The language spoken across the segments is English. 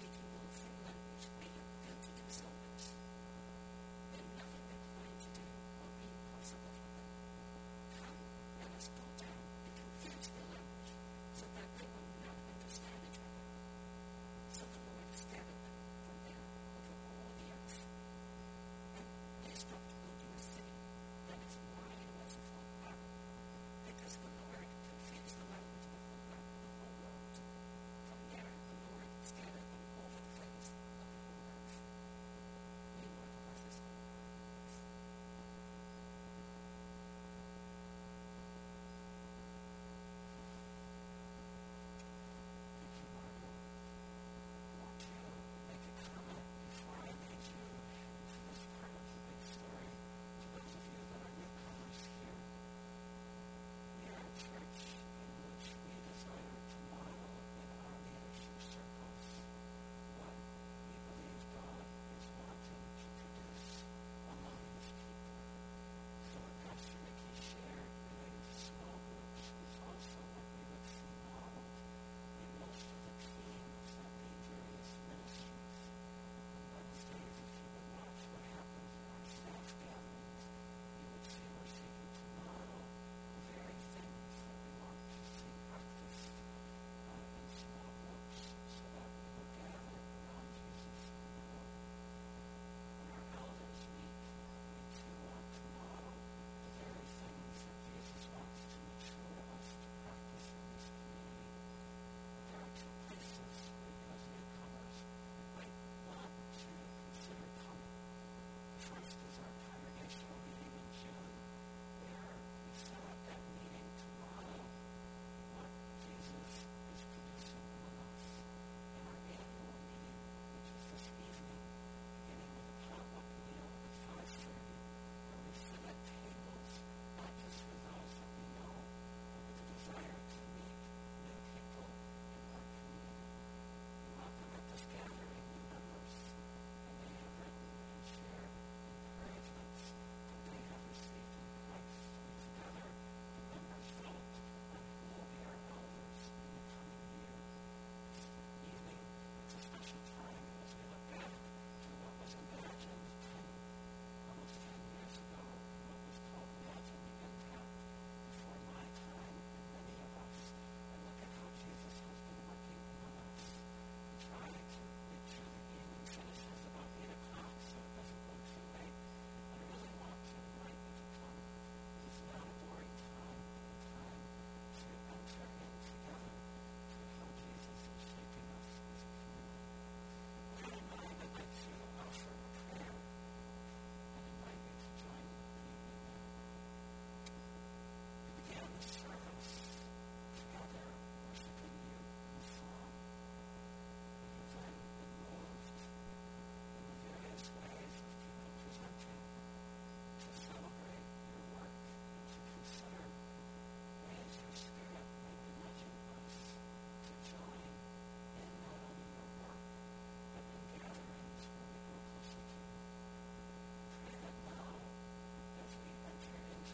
speaking.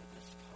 of this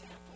temple.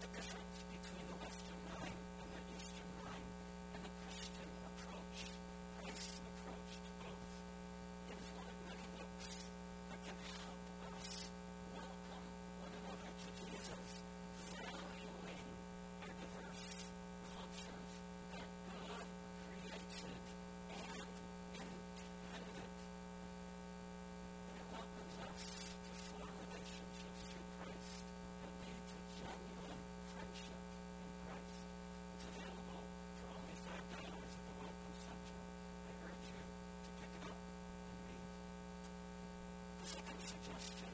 make a difference. você tem que sentir assim.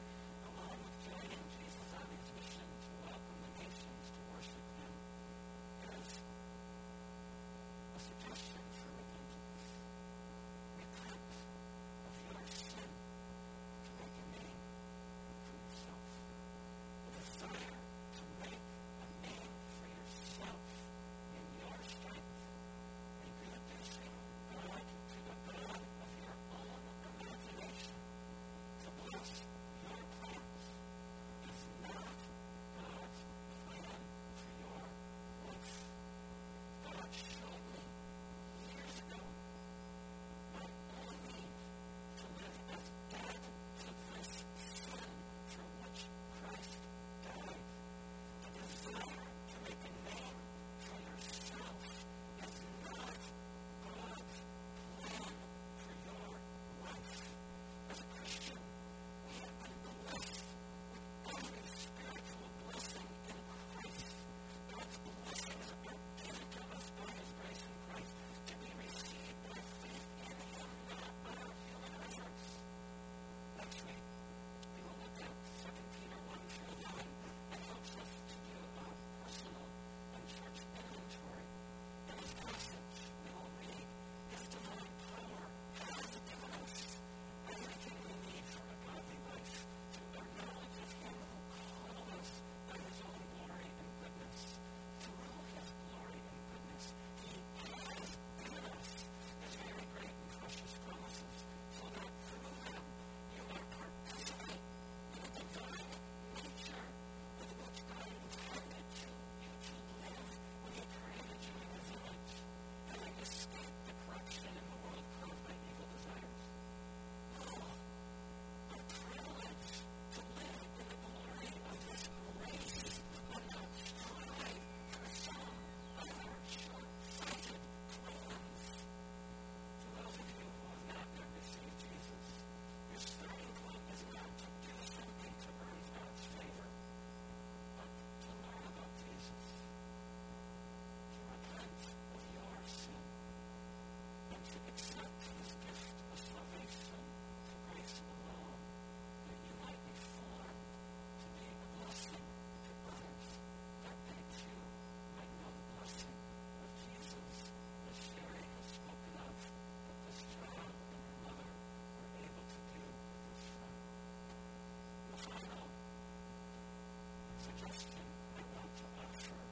trust Him. I'm grateful. I'm sure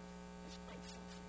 He's grateful for